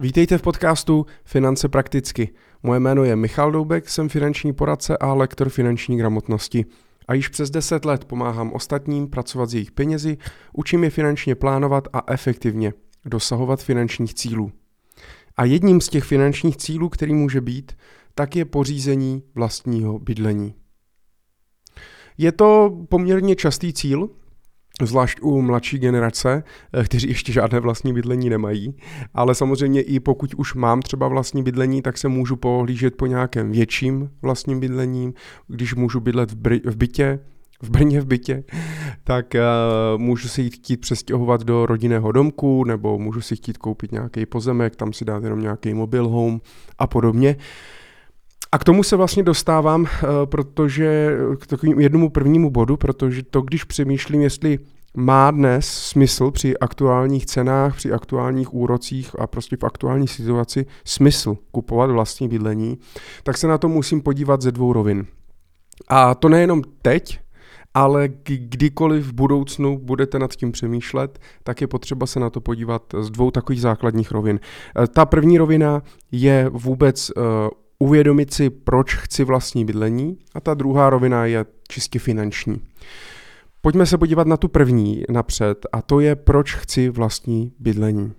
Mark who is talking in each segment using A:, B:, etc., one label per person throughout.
A: Vítejte v podcastu Finance prakticky. Moje jméno je Michal Doubek, jsem finanční poradce a lektor finanční gramotnosti. A již přes 10 let pomáhám ostatním pracovat s jejich penězi, učím je finančně plánovat a efektivně dosahovat finančních cílů. A jedním z těch finančních cílů, který může být, tak je pořízení vlastního bydlení. Je to poměrně častý cíl, zvlášť u mladší generace, eh, kteří ještě žádné vlastní bydlení nemají. Ale samozřejmě i pokud už mám třeba vlastní bydlení, tak se můžu pohlížet po nějakém větším vlastním bydlením. Když můžu bydlet v, br- v bytě, v Brně v bytě, tak uh, můžu si jít chtít přestěhovat do rodinného domku, nebo můžu si chtít koupit nějaký pozemek, tam si dát jenom nějaký mobil home a podobně. A k tomu se vlastně dostávám, uh, protože k takovému jednomu prvnímu bodu, protože to, když přemýšlím, jestli má dnes smysl při aktuálních cenách, při aktuálních úrocích a prostě v aktuální situaci smysl kupovat vlastní bydlení, tak se na to musím podívat ze dvou rovin. A to nejenom teď, ale kdykoliv v budoucnu budete nad tím přemýšlet, tak je potřeba se na to podívat z dvou takových základních rovin. E, ta první rovina je vůbec uh, uvědomit si, proč chci vlastní bydlení a ta druhá rovina je čistě finanční. Pojďme se podívat na tu první napřed a to je, proč chci vlastní bydlení.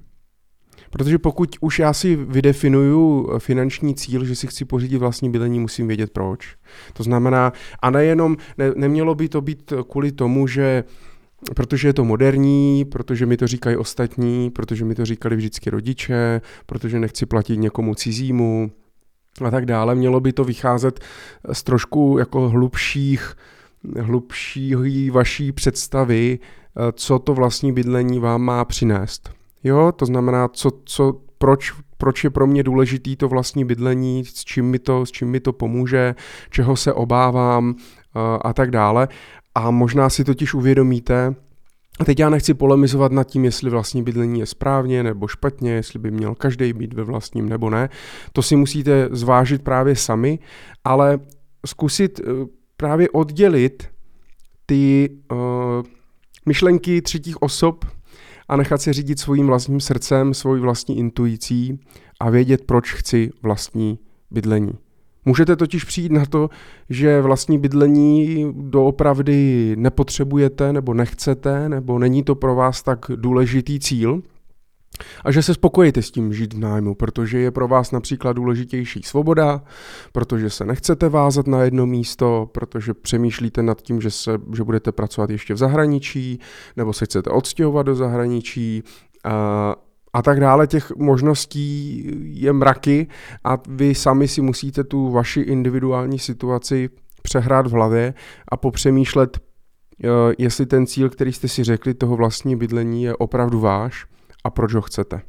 A: Protože pokud už já si vydefinuju finanční cíl, že si chci pořídit vlastní bydlení, musím vědět proč. To znamená, a nejenom, ne, nemělo by to být kvůli tomu, že protože je to moderní, protože mi to říkají ostatní, protože mi to říkali vždycky rodiče, protože nechci platit někomu cizímu a tak dále. Mělo by to vycházet z trošku jako hlubších hlubší vaší představy, eh, co to vlastní bydlení vám má přinést. Jo, to znamená, co, co, proč, proč je pro mě důležitý to vlastní bydlení, s čím mi to, s čím mi to pomůže, čeho se obávám eh, a tak dále. A možná si totiž uvědomíte, a teď já nechci polemizovat nad tím, jestli vlastní bydlení je správně nebo špatně, jestli by měl každý být ve vlastním nebo ne. To si musíte zvážit právě sami, ale zkusit eh, právě oddělit ty uh, myšlenky třetích osob a nechat se řídit svým vlastním srdcem, svojí vlastní intuicí a vědět, proč chci vlastní bydlení. Můžete totiž přijít na to, že vlastní bydlení doopravdy nepotřebujete nebo nechcete, nebo není to pro vás tak důležitý cíl, a že se spokojíte s tím žít v nájmu, protože je pro vás například důležitější svoboda, protože se nechcete vázat na jedno místo, protože přemýšlíte nad tím, že, se, že budete pracovat ještě v zahraničí, nebo se chcete odstěhovat do zahraničí, a, a tak dále. Těch možností je mraky a vy sami si musíte tu vaši individuální situaci přehrát v hlavě a popřemýšlet, e, jestli ten cíl, který jste si řekli, toho vlastní bydlení je opravdu váš a proč ho chcete.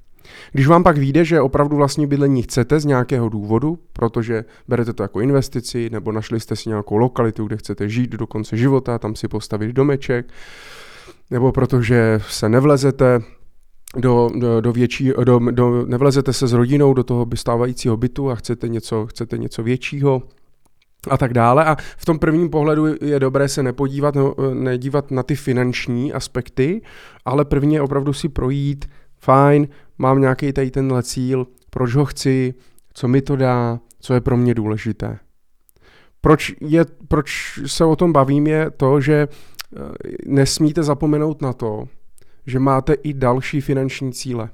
A: Když vám pak vyjde, že opravdu vlastní bydlení chcete z nějakého důvodu, protože berete to jako investici, nebo našli jste si nějakou lokalitu, kde chcete žít do konce života, tam si postavit domeček, nebo protože se nevlezete do, do, do větší, do, do, nevlezete se s rodinou do toho stávajícího bytu a chcete něco, chcete něco většího, a tak dále. A v tom prvním pohledu je dobré se nepodívat, no, nedívat na ty finanční aspekty, ale prvně opravdu si projít, fajn, mám nějaký tady tenhle cíl, proč ho chci, co mi to dá, co je pro mě důležité. Proč, je, proč se o tom bavím je to, že eh, nesmíte zapomenout na to, že máte i další finanční cíle.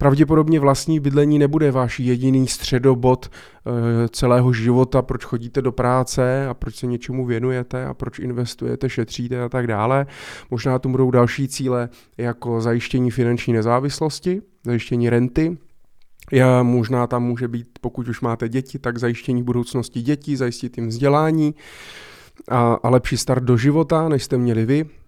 A: Pravděpodobně vlastní bydlení nebude váš jediný středobod e, celého života, proč chodíte do práce a proč se něčemu věnujete a proč investujete, šetříte a tak dále. Možná tu budou další cíle jako zajištění finanční nezávislosti, zajištění renty, já, možná tam může být, pokud už máte děti, tak zajištění budoucnosti dětí, zajistit jim vzdělání a, a lepší start do života, než jste měli vy.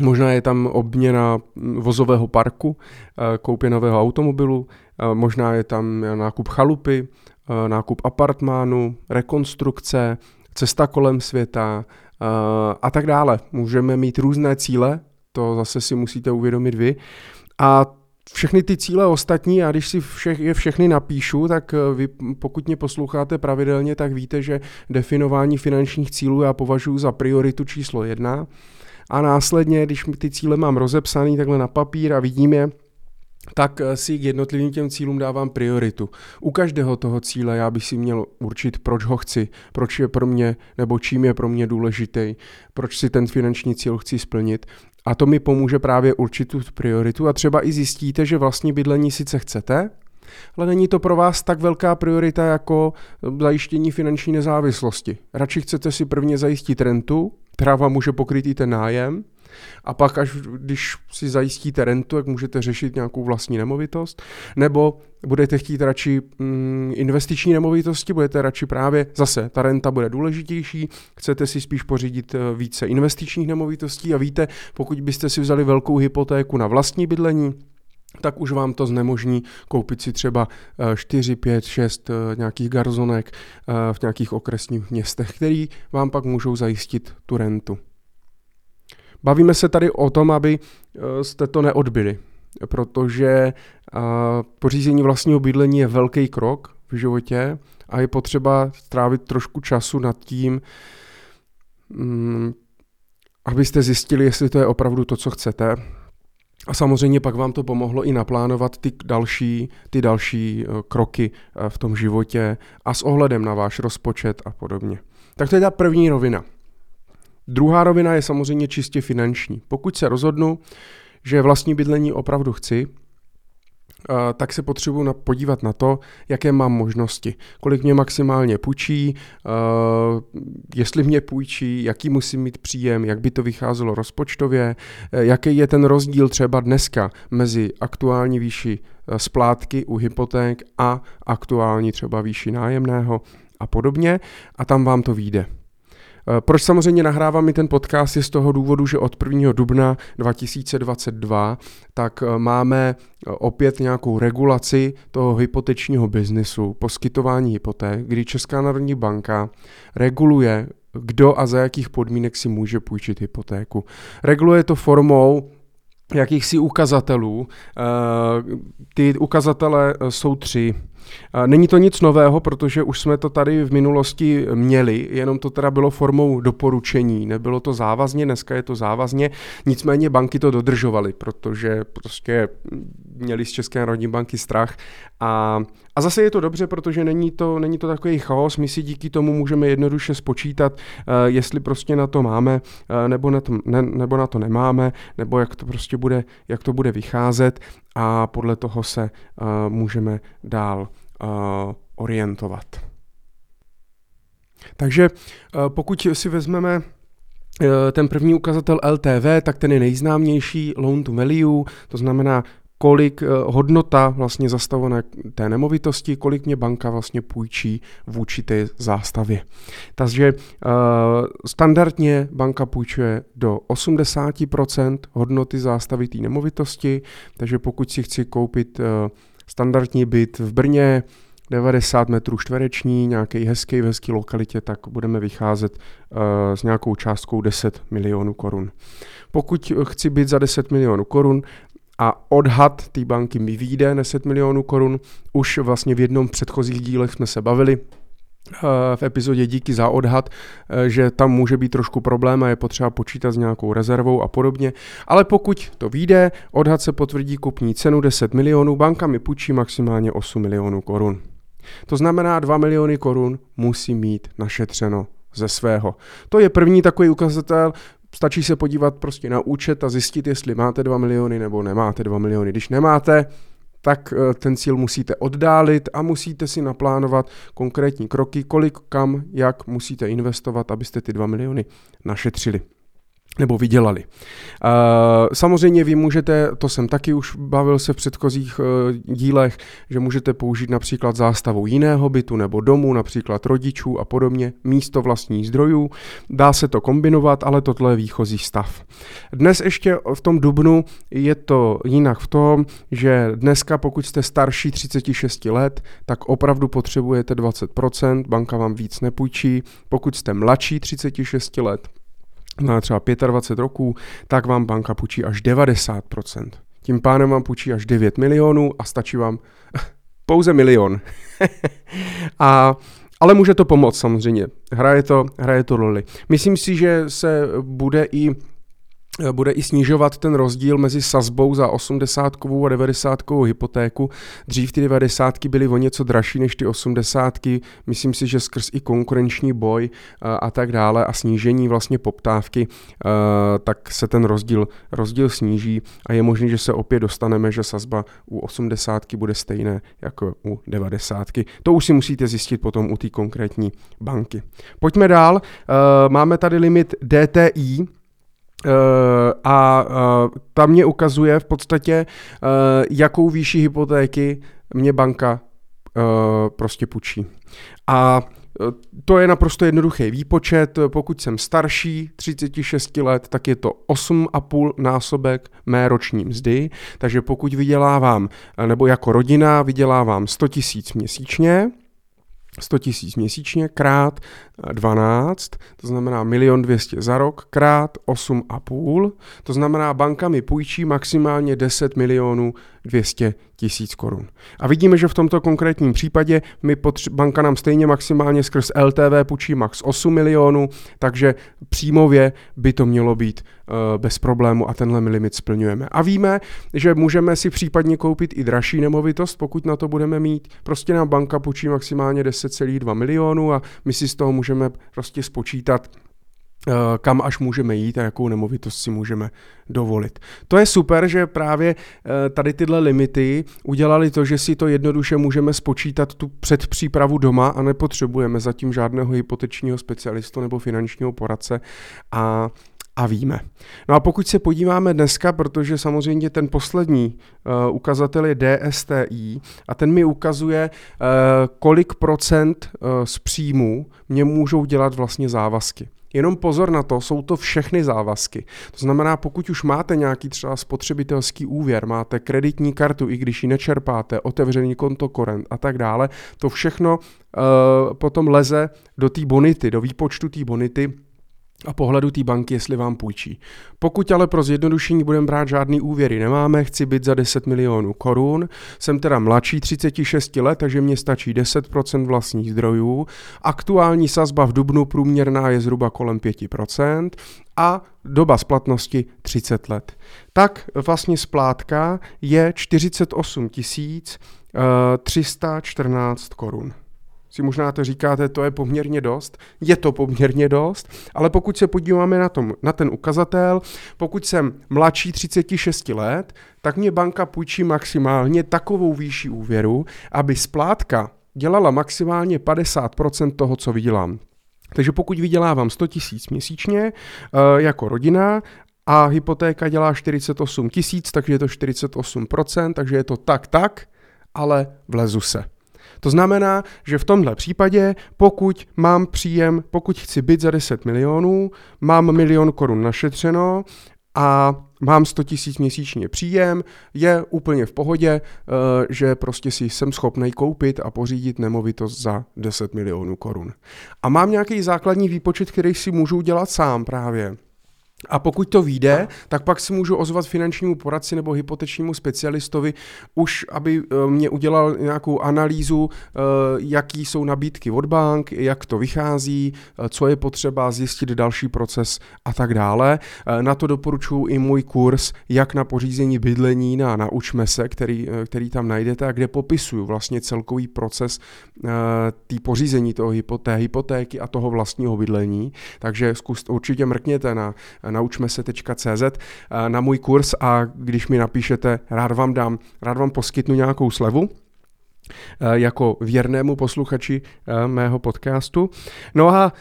A: Možná je tam obměna vozového parku, eh, koupě nového automobilu, eh, možná je tam nákup chalupy, eh, nákup apartmánu, rekonstrukce, cesta kolem světa a tak dále. Můžeme mít různé cíle, to zase si musíte uvědomit vy. A všechny ty cíle ostatní, a když si všech, je všechny napíšu, tak vy pokud mě posloucháte pravidelně, tak víte, že definování finančních cílů já považuji za prioritu číslo jedna a následně, když ty cíle mám rozepsaný takhle na papír a vidím je, tak eh, si k jednotlivým těm cílům dávám prioritu. U každého toho cíle já bych si měl určit, proč ho chci, proč je pro mě, nebo čím je pro mě důležitý, proč si ten finanční cíl chci splnit. A to mi pomůže právě určit tu prioritu a třeba i zjistíte, že vlastní bydlení sice chcete, ale není to pro vás tak velká priorita jako zajištění finanční nezávislosti. Radši chcete si prvně zajistit rentu, která vám může pokryt i ten nájem, a pak, až když si zajistíte rentu, jak můžete řešit nějakou vlastní nemovitost, nebo budete chtít radši mm, investiční nemovitosti, budete radši právě, zase ta renta bude důležitější, chcete si spíš pořídit eh, více investičních nemovitostí. A víte, pokud byste si vzali velkou hypotéku na vlastní bydlení, tak už vám to znemožní koupit si třeba 4, 5, 6 nějakých garzonek eh, v nějakých okresních městech, který vám pak můžou zajistit tu rentu. Bavíme se tady o tom, aby eh, jste to neodbyli, protože eh, pořízení vlastního bydlení je velký krok v životě a je potřeba strávit trošku času nad tím, mm, abyste zjistili, jestli to je opravdu to, co chcete. A samozřejmě pak vám to pomohlo i naplánovat ty další, ty další eh, kroky v tom životě a s ohledem na váš rozpočet a podobně. Tak to je ta první rovina. Druhá rovina je samozřejmě čistě finanční. Pokud se rozhodnu, že vlastní bydlení opravdu chci, eh, tak se potřebuji podívat na to, jaké mám možnosti, kolik mě maximálně půjčí, eh, jestli mě půjčí, jaký musím mít příjem, jak by to vycházelo rozpočtově, eh, jaký je ten rozdíl třeba dneska mezi aktuální výši splátky u hypoték a aktuální třeba výši nájemného a podobně a tam vám to vyjde. Eh, proč samozřejmě nahrávám i ten podcast je z toho důvodu, že od 1. dubna 2022 tak eh, máme eh, opět nějakou regulaci toho hypotečního biznisu, poskytování hypoték, kdy Česká národní banka reguluje, kdo a za jakých podmínek si může půjčit hypotéku. Reguluje to formou jakýchsi ukazatelů. Ty ukazatele jsou tři. Není to nic nového, protože už jsme to tady v minulosti měli, jenom to teda bylo formou doporučení, nebylo to závazně, dneska je to závazně, nicméně banky to dodržovaly, protože prostě měli z České národní banky strach. A, a zase je to dobře, protože není to, není to takový chaos, my si díky tomu můžeme jednoduše spočítat, uh, jestli prostě na to máme, uh, nebo, na to, ne, nebo na to nemáme, nebo jak to prostě bude, jak to bude vycházet a podle toho se uh, můžeme dál uh, orientovat. Takže uh, pokud si vezmeme ten první ukazatel LTV, tak ten je nejznámější loan to value, to znamená kolik hodnota vlastně zastavované té nemovitosti, kolik mě banka vlastně půjčí vůči té zástavě. Takže uh, standardně banka půjčuje do 80% hodnoty zástavy té nemovitosti, takže pokud si chci koupit uh, standardní byt v Brně, 90 metrů čtvereční, nějaký hezký v hezký lokalitě, tak budeme vycházet uh, s nějakou částkou 10 milionů korun. Pokud chci být za 10 milionů korun, a odhad té banky mi vyjde 10 milionů korun. Už vlastně v jednom předchozích dílech jsme se bavili Eh, v epizodě díky za odhad, eh, že tam může být trošku problém a je potřeba počítat s nějakou rezervou a podobně. Ale pokud to vyjde, odhad se potvrdí kupní cenu 10 milionů, banka mi půjčí maximálně 8 milionů korun. To znamená 2 miliony korun musí mít našetřeno ze svého. To je první takový ukazatel, stačí se podívat prostě na účet a zjistit, jestli máte 2 miliony nebo nemáte 2 miliony. Když nemáte, tak eh, ten cíl musíte oddálit a musíte si naplánovat konkrétní kroky, kolik, kam, jak musíte investovat, abyste ty 2 miliony našetřili nebo vydělali. Samozřejmě vy můžete, to jsem taky už bavil se v předchozích e, dílech, že můžete použít například zástavu jiného bytu nebo domu, například rodičů a podobně, místo vlastních zdrojů. Dá se to kombinovat, ale tohle je výchozí stav. Dnes ještě v tom dubnu je to jinak v tom, že dneska pokud jste starší 36 let, tak opravdu potřebujete 20%, banka vám víc nepůjčí. Pokud jste mladší 36 let, na třeba 25 roků, tak vám banka půjčí až 90%. Tím pádem vám půjčí až 9 milionů a stačí vám pouze milion. a ale může to pomoct samozřejmě. Hraje to, hraje to roli. Myslím si, že se bude i bude i snižovat ten rozdíl mezi sazbou za 80 a 90 hypotéku. Dřív ty 90 byly o něco dražší než ty 80. Myslím si, že skrz i konkurenční boj a, tak dále a snížení vlastně poptávky, tak se ten rozdíl, rozdíl sníží a je možné, že se opět dostaneme, že sazba u 80 bude stejné jako u 90. To už si musíte zjistit potom u té konkrétní banky. Pojďme dál. Máme tady limit DTI, a uh, tam mě ukazuje v podstatě, uh, jakou výši hypotéky mě banka prostě půjčí. A to je naprosto jednoduchý výpočet. Pokud jsem starší, 36 let, tak je to 8,5 násobek mé roční mzdy. Takže pokud vydělávám, nebo jako rodina vydělávám 100 tisíc měsíčně, 100 tisíc měsíčně krát 12, to znamená milion 200 za rok, krát 8,5, to znamená banka mi půjčí maximálně 10 milionů 200 tisíc korun. A vidíme, že v tomto konkrétním případě mi potř- banka nám stejně maximálně skrz LTV půjčí max 8 milionů, takže příjmově by to mělo být uh, bez problému a tenhle limit splňujeme. A víme, že můžeme si případně koupit i dražší nemovitost, pokud na to budeme mít. Prostě nám banka půjčí maximálně 10,2 milionů a my si z toho můžeme prostě spočítat, kam až můžeme jít a jakou nemovitost si můžeme dovolit. To je super, že právě eh, tady tyhle limity udělali to, že si to jednoduše můžeme spočítat tu předpřípravu doma a nepotřebujeme zatím žádného hypotečního specialistu nebo finančního poradce a a víme. No a pokud se podíváme dneska, protože samozřejmě ten poslední uh, ukazatel je DSTI a ten mi ukazuje, kolik procent z příjmu mě můžou dělat vlastně závazky. Jenom pozor na to, jsou to všechny závazky. To znamená, pokud už máte nějaký třeba spotřebitelský úvěr, máte kreditní kartu, i když ji nečerpáte, otevřený konto korent a tak dále, to všechno uh, potom leze do té bonity, do výpočtu té bonity, a pohledu té banky, jestli vám půjčí. Pokud ale pro zjednodušení budeme brát žádný úvěry nemáme, chci být za 10 milionů korun, jsem teda mladší 36 let, takže mě stačí 10% vlastních zdrojů, aktuální sazba v Dubnu průměrná je zhruba kolem 5% a doba splatnosti 30 let. Tak vlastně splátka je 48 314 korun si možná to říkáte, to je poměrně dost. Je to poměrně dost, ale pokud se podíváme na, tom, na ten ukazatel, pokud jsem mladší 36 let, tak mě banka půjčí maximálně takovou výši úvěru, aby splátka dělala maximálně 50% toho, co vydělám. Takže pokud vydělávám 100 tisíc měsíčně uh, jako rodina a hypotéka dělá 48 tisíc, takže je to 48%, takže je to tak tak, ale vlezu se. To znamená, že v tomhle případě, pokud mám příjem, pokud chci být za 10 milionů, mám milion korun našetřeno a mám 100 tisíc měsíčně příjem, je úplně v pohodě, eh, že prostě si jsem schopný koupit a pořídit nemovitost za 10 milionů korun. A mám nějaký základní výpočet, který si můžu dělat sám právě. A pokud to vyjde, tak pak si můžu ozvat finančnímu poradci nebo hypotečnímu specialistovi, už aby eh, mě udělal nějakou analýzu, eh, jaký jsou nabídky od bank, jak to vychází, eh, co je potřeba zjistit další proces a tak dále. Na to doporučuji i můj kurz, jak na pořízení bydlení na Naučme se, který, který tam najdete a kde popisuju vlastně celkový proces té pořízení toho hypoté, hypotéky a toho vlastního bydlení. Takže zkus, určitě mrkněte na naučme se.cz eh, na můj kurz a když mi napíšete, rád vám dám, rád vám poskytnu nějakou slevu, eh, jako věrnému posluchači eh, mého podcastu. No a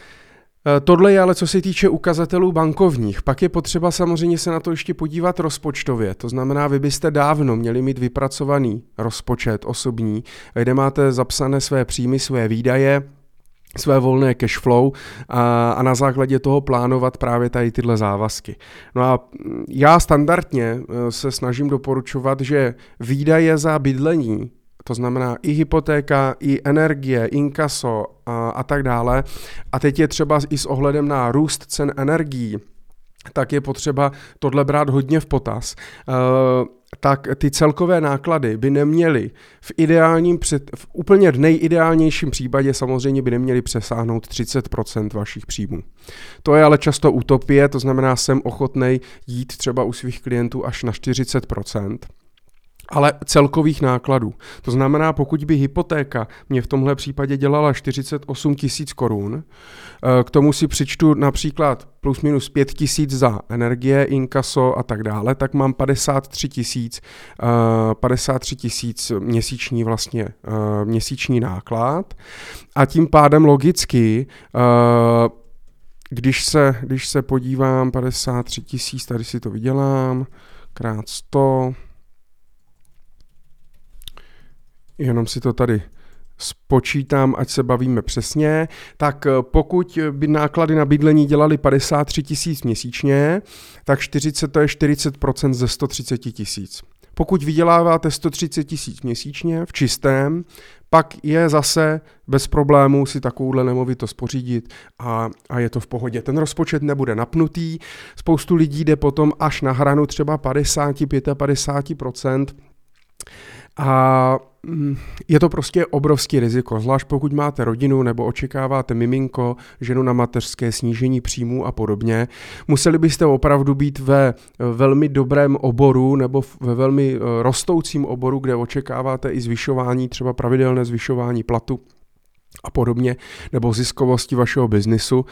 A: Tohle je ale co se týče ukazatelů bankovních. Pak je potřeba samozřejmě se na to ještě podívat rozpočtově. To znamená, vy byste dávno měli mít vypracovaný rozpočet osobní, kde máte zapsané své příjmy, své výdaje, své volné cash flow a, a na základě toho plánovat právě tady tyhle závazky. No a já standardně eh, se snažím doporučovat, že výdaje za bydlení, to znamená i hypotéka, i energie, inkaso a, a tak dále, a teď je třeba i s ohledem na růst cen energií, tak je potřeba tohle brát hodně v potaz. Uh, tak ty celkové náklady by neměly v ideálním, před, v úplně nejideálnějším případě samozřejmě by neměly přesáhnout 30% vašich příjmů. To je ale často utopie, to znamená, jsem ochotný jít třeba u svých klientů až na 40% ale celkových nákladů. To znamená, pokud by hypotéka mě v tomhle případě dělala 48 tisíc korun, eh, k tomu si přičtu například plus minus 5 tisíc za energie, inkaso a tak dále, tak mám 53 tisíc 53 eh, tisíc měsíční vlastně eh, měsíční náklad a tím pádem logicky když se, když se podívám 53 tisíc, tady si to vydělám, krát 100, jenom si to tady spočítám, ať se bavíme přesně, tak eh, pokud by náklady na bydlení dělali 53 tisíc měsíčně, tak 40 to je 40% ze 130 tisíc. Pokud vyděláváte 130 tisíc měsíčně v čistém, pak je zase bez problémů si takovouhle nemovitost pořídit a, a je to v pohodě. Ten rozpočet nebude napnutý, spoustu lidí jde potom až na hranu třeba 50-55%, a je to prostě obrovský riziko, zvlášť pokud máte rodinu nebo očekáváte miminko, ženu na mateřské, snížení příjmů a podobně. Museli byste opravdu být ve velmi dobrém oboru nebo ve velmi eh, rostoucím oboru, kde očekáváte i zvyšování, třeba pravidelné zvyšování platu a podobně, nebo ziskovosti vašeho biznisu.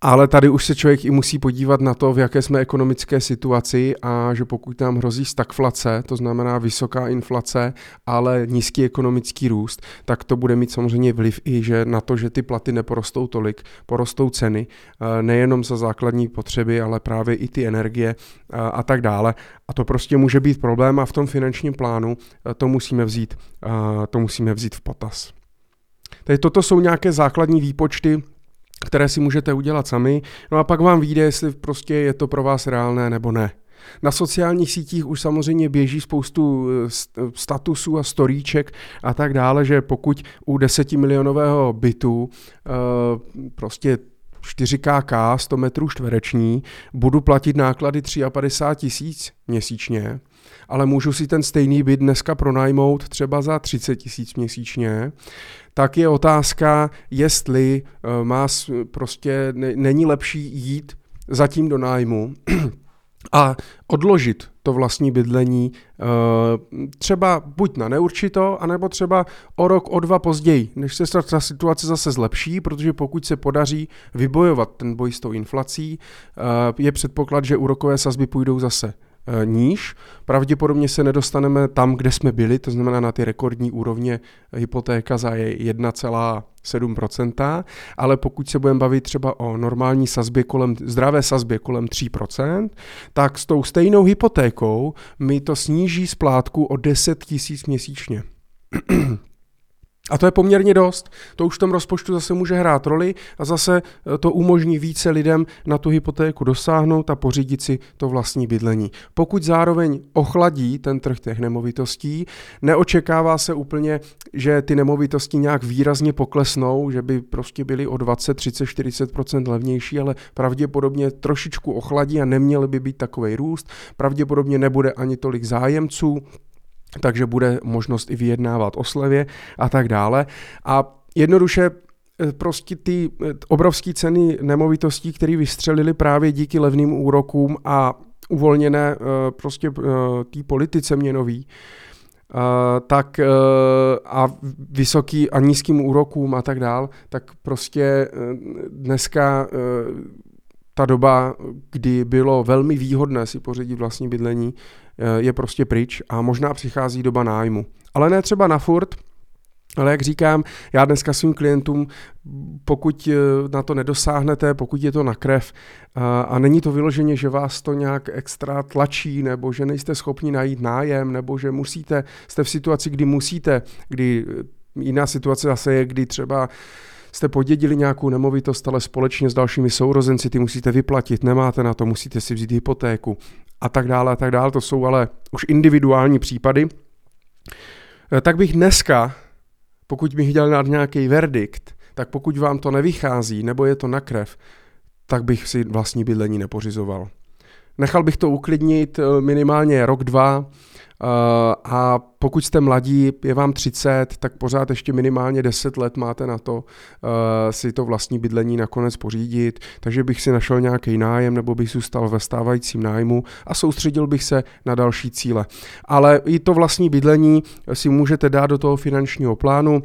A: Ale tady už se člověk i musí podívat na to, v jaké jsme ekonomické situaci a že pokud nám hrozí stagflace, to znamená vysoká inflace, ale nízký ekonomický růst, tak to bude mít samozřejmě vliv i že na to, že ty platy neporostou tolik, porostou ceny, eh, nejenom za základní potřeby, ale právě i ty energie eh, a tak dále. A to prostě může být problém a v tom finančním plánu eh, to musíme vzít, to musíme vzít v potaz. Tady toto jsou nějaké základní výpočty, které si můžete udělat sami, no a pak vám vyjde, jestli prostě je to pro vás reálné nebo ne. Na sociálních sítích už samozřejmě běží spoustu eh, statusů a storíček a tak dále, že pokud u 10 milionového bytu eh, prostě 4KK, 100 metrů čtvereční, budu platit náklady 53 tisíc měsíčně, ale můžu si ten stejný byt dneska pronajmout třeba za 30 tisíc měsíčně, tak je otázka, jestli uh, má prostě ne, není lepší jít zatím do nájmu a odložit to vlastní bydlení uh, třeba buď na neurčito, anebo třeba o rok, o dva později, než se ta situace zase zlepší, protože pokud se podaří vybojovat ten boj s tou inflací, uh, je předpoklad, že úrokové sazby půjdou zase Eh, níž. Pravděpodobně se nedostaneme tam, kde jsme byli, to znamená na ty rekordní úrovně hypotéka za 1,7%, ale pokud se budeme bavit třeba o normální sazbě kolem, zdravé sazbě kolem 3%, tak s tou stejnou hypotékou mi to sníží splátku o 10 tisíc měsíčně. A to je poměrně dost. To už v tom rozpočtu zase může hrát roli a zase e, to umožní více lidem na tu hypotéku dosáhnout a pořídit si to vlastní bydlení. Pokud zároveň ochladí ten trh těch nemovitostí, neočekává se úplně, že ty nemovitosti nějak výrazně poklesnou, že by prostě byly o 20, 30, 40% levnější, ale pravděpodobně trošičku ochladí a neměly by být takový růst. Pravděpodobně nebude ani tolik zájemců takže bude možnost i vyjednávat o slevě a tak dále. A jednoduše eh, prostě ty eh, obrovské ceny nemovitostí, které vystřelily právě díky levným úrokům a uvolněné eh, prostě té politice měnový, tak a vysoký a nízkým úrokům a tak dál, tak prostě dneska ta doba, kdy bylo velmi výhodné si pořídit vlastní bydlení, je prostě pryč a možná přichází doba nájmu. Ale ne třeba na furt, ale jak říkám, já dneska svým klientům, pokud eh, na to nedosáhnete, pokud je to na krev a není to vyloženě, že vás to nějak extra tlačí, nebo že nejste schopni najít nájem, nebo že musíte, jste v situaci, kdy musíte, kdy eh, jiná situace zase je, kdy třeba jste podědili nějakou nemovitost, ale společně s dalšími sourozenci ty musíte vyplatit, nemáte na to, musíte si vzít hypotéku a tak dále a tak dále. To jsou ale už individuální případy. Eh, tak bych dneska, pokud bych chtěl dát nějaký verdikt, tak pokud vám to nevychází nebo je to na krev, tak bych si vlastní bydlení nepořizoval. Nechal bych to uklidnit eh, minimálně rok, dva, a pokud jste mladí, je vám 30, tak pořád ještě minimálně 10 let máte na to si to vlastní bydlení nakonec pořídit, takže bych si našel nějaký nájem nebo bych zůstal ve stávajícím nájmu a soustředil bych se na další cíle. Ale i to vlastní bydlení si můžete dát do toho finančního plánu,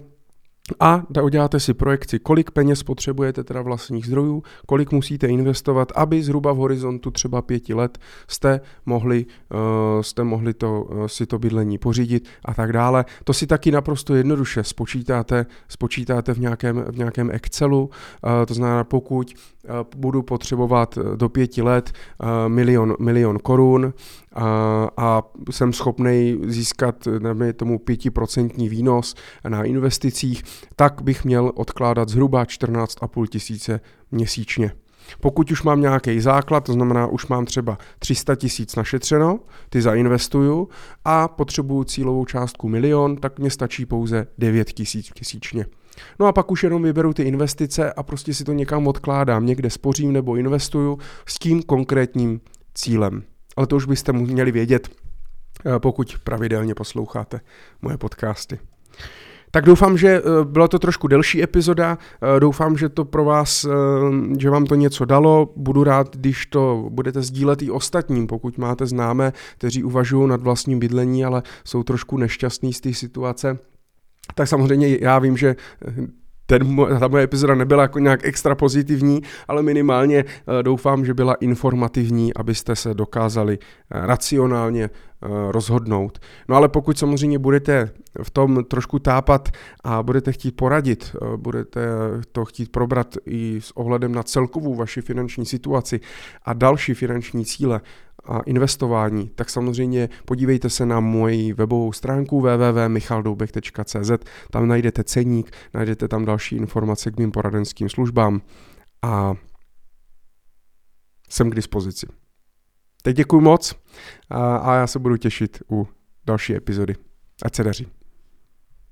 A: a uděláte si projekci, kolik peněz potřebujete teda vlastních zdrojů, kolik musíte investovat, aby zhruba v horizontu třeba pěti let jste mohli, uh, jste mohli to, uh, si to bydlení pořídit a tak dále. To si taky naprosto jednoduše spočítáte, spočítáte v nějakém, v nějakém Excelu, uh, to znamená pokud budu potřebovat do pěti let milion, milion korun a, a jsem schopný získat nevím, tomu pětiprocentní výnos na investicích, tak bych měl odkládat zhruba 14,5 tisíce měsíčně. Pokud už mám nějaký základ, to znamená, už mám třeba 300 tisíc našetřeno, ty zainvestuju a potřebuju cílovou částku milion, tak mě stačí pouze 9 tisíc měsíčně. No a pak už jenom vyberu ty investice a prostě si to někam odkládám, někde spořím nebo investuju s tím konkrétním cílem. Ale to už byste měli vědět, eh, pokud pravidelně posloucháte moje podcasty. Tak doufám, že eh, byla to trošku delší epizoda, eh, doufám, že to pro vás, že vám to něco dalo, budu rád, když to budete sdílet i ostatním, pokud máte známé, kteří uvažují nad vlastním bydlení, ale jsou trošku nešťastní z té situace, tak samozřejmě já vím, že ten, ta moje epizoda nebyla jako nějak extra pozitivní, ale minimálně eh, doufám, že byla informativní, abyste se dokázali eh, racionálně eh, rozhodnout. No ale pokud samozřejmě budete v tom trošku tápat a budete chtít poradit, budete to chtít probrat i s ohledem na celkovou vaši finanční situaci a další finanční cíle, investování, tak samozřejmě podívejte se na moji webovou stránku www.michaldoubek.cz, tam najdete ceník, najdete tam další informace k mým poradenským službám a jsem k dispozici. Teď děkuji moc a, a já se budu těšit u další epizody. Ať se daří.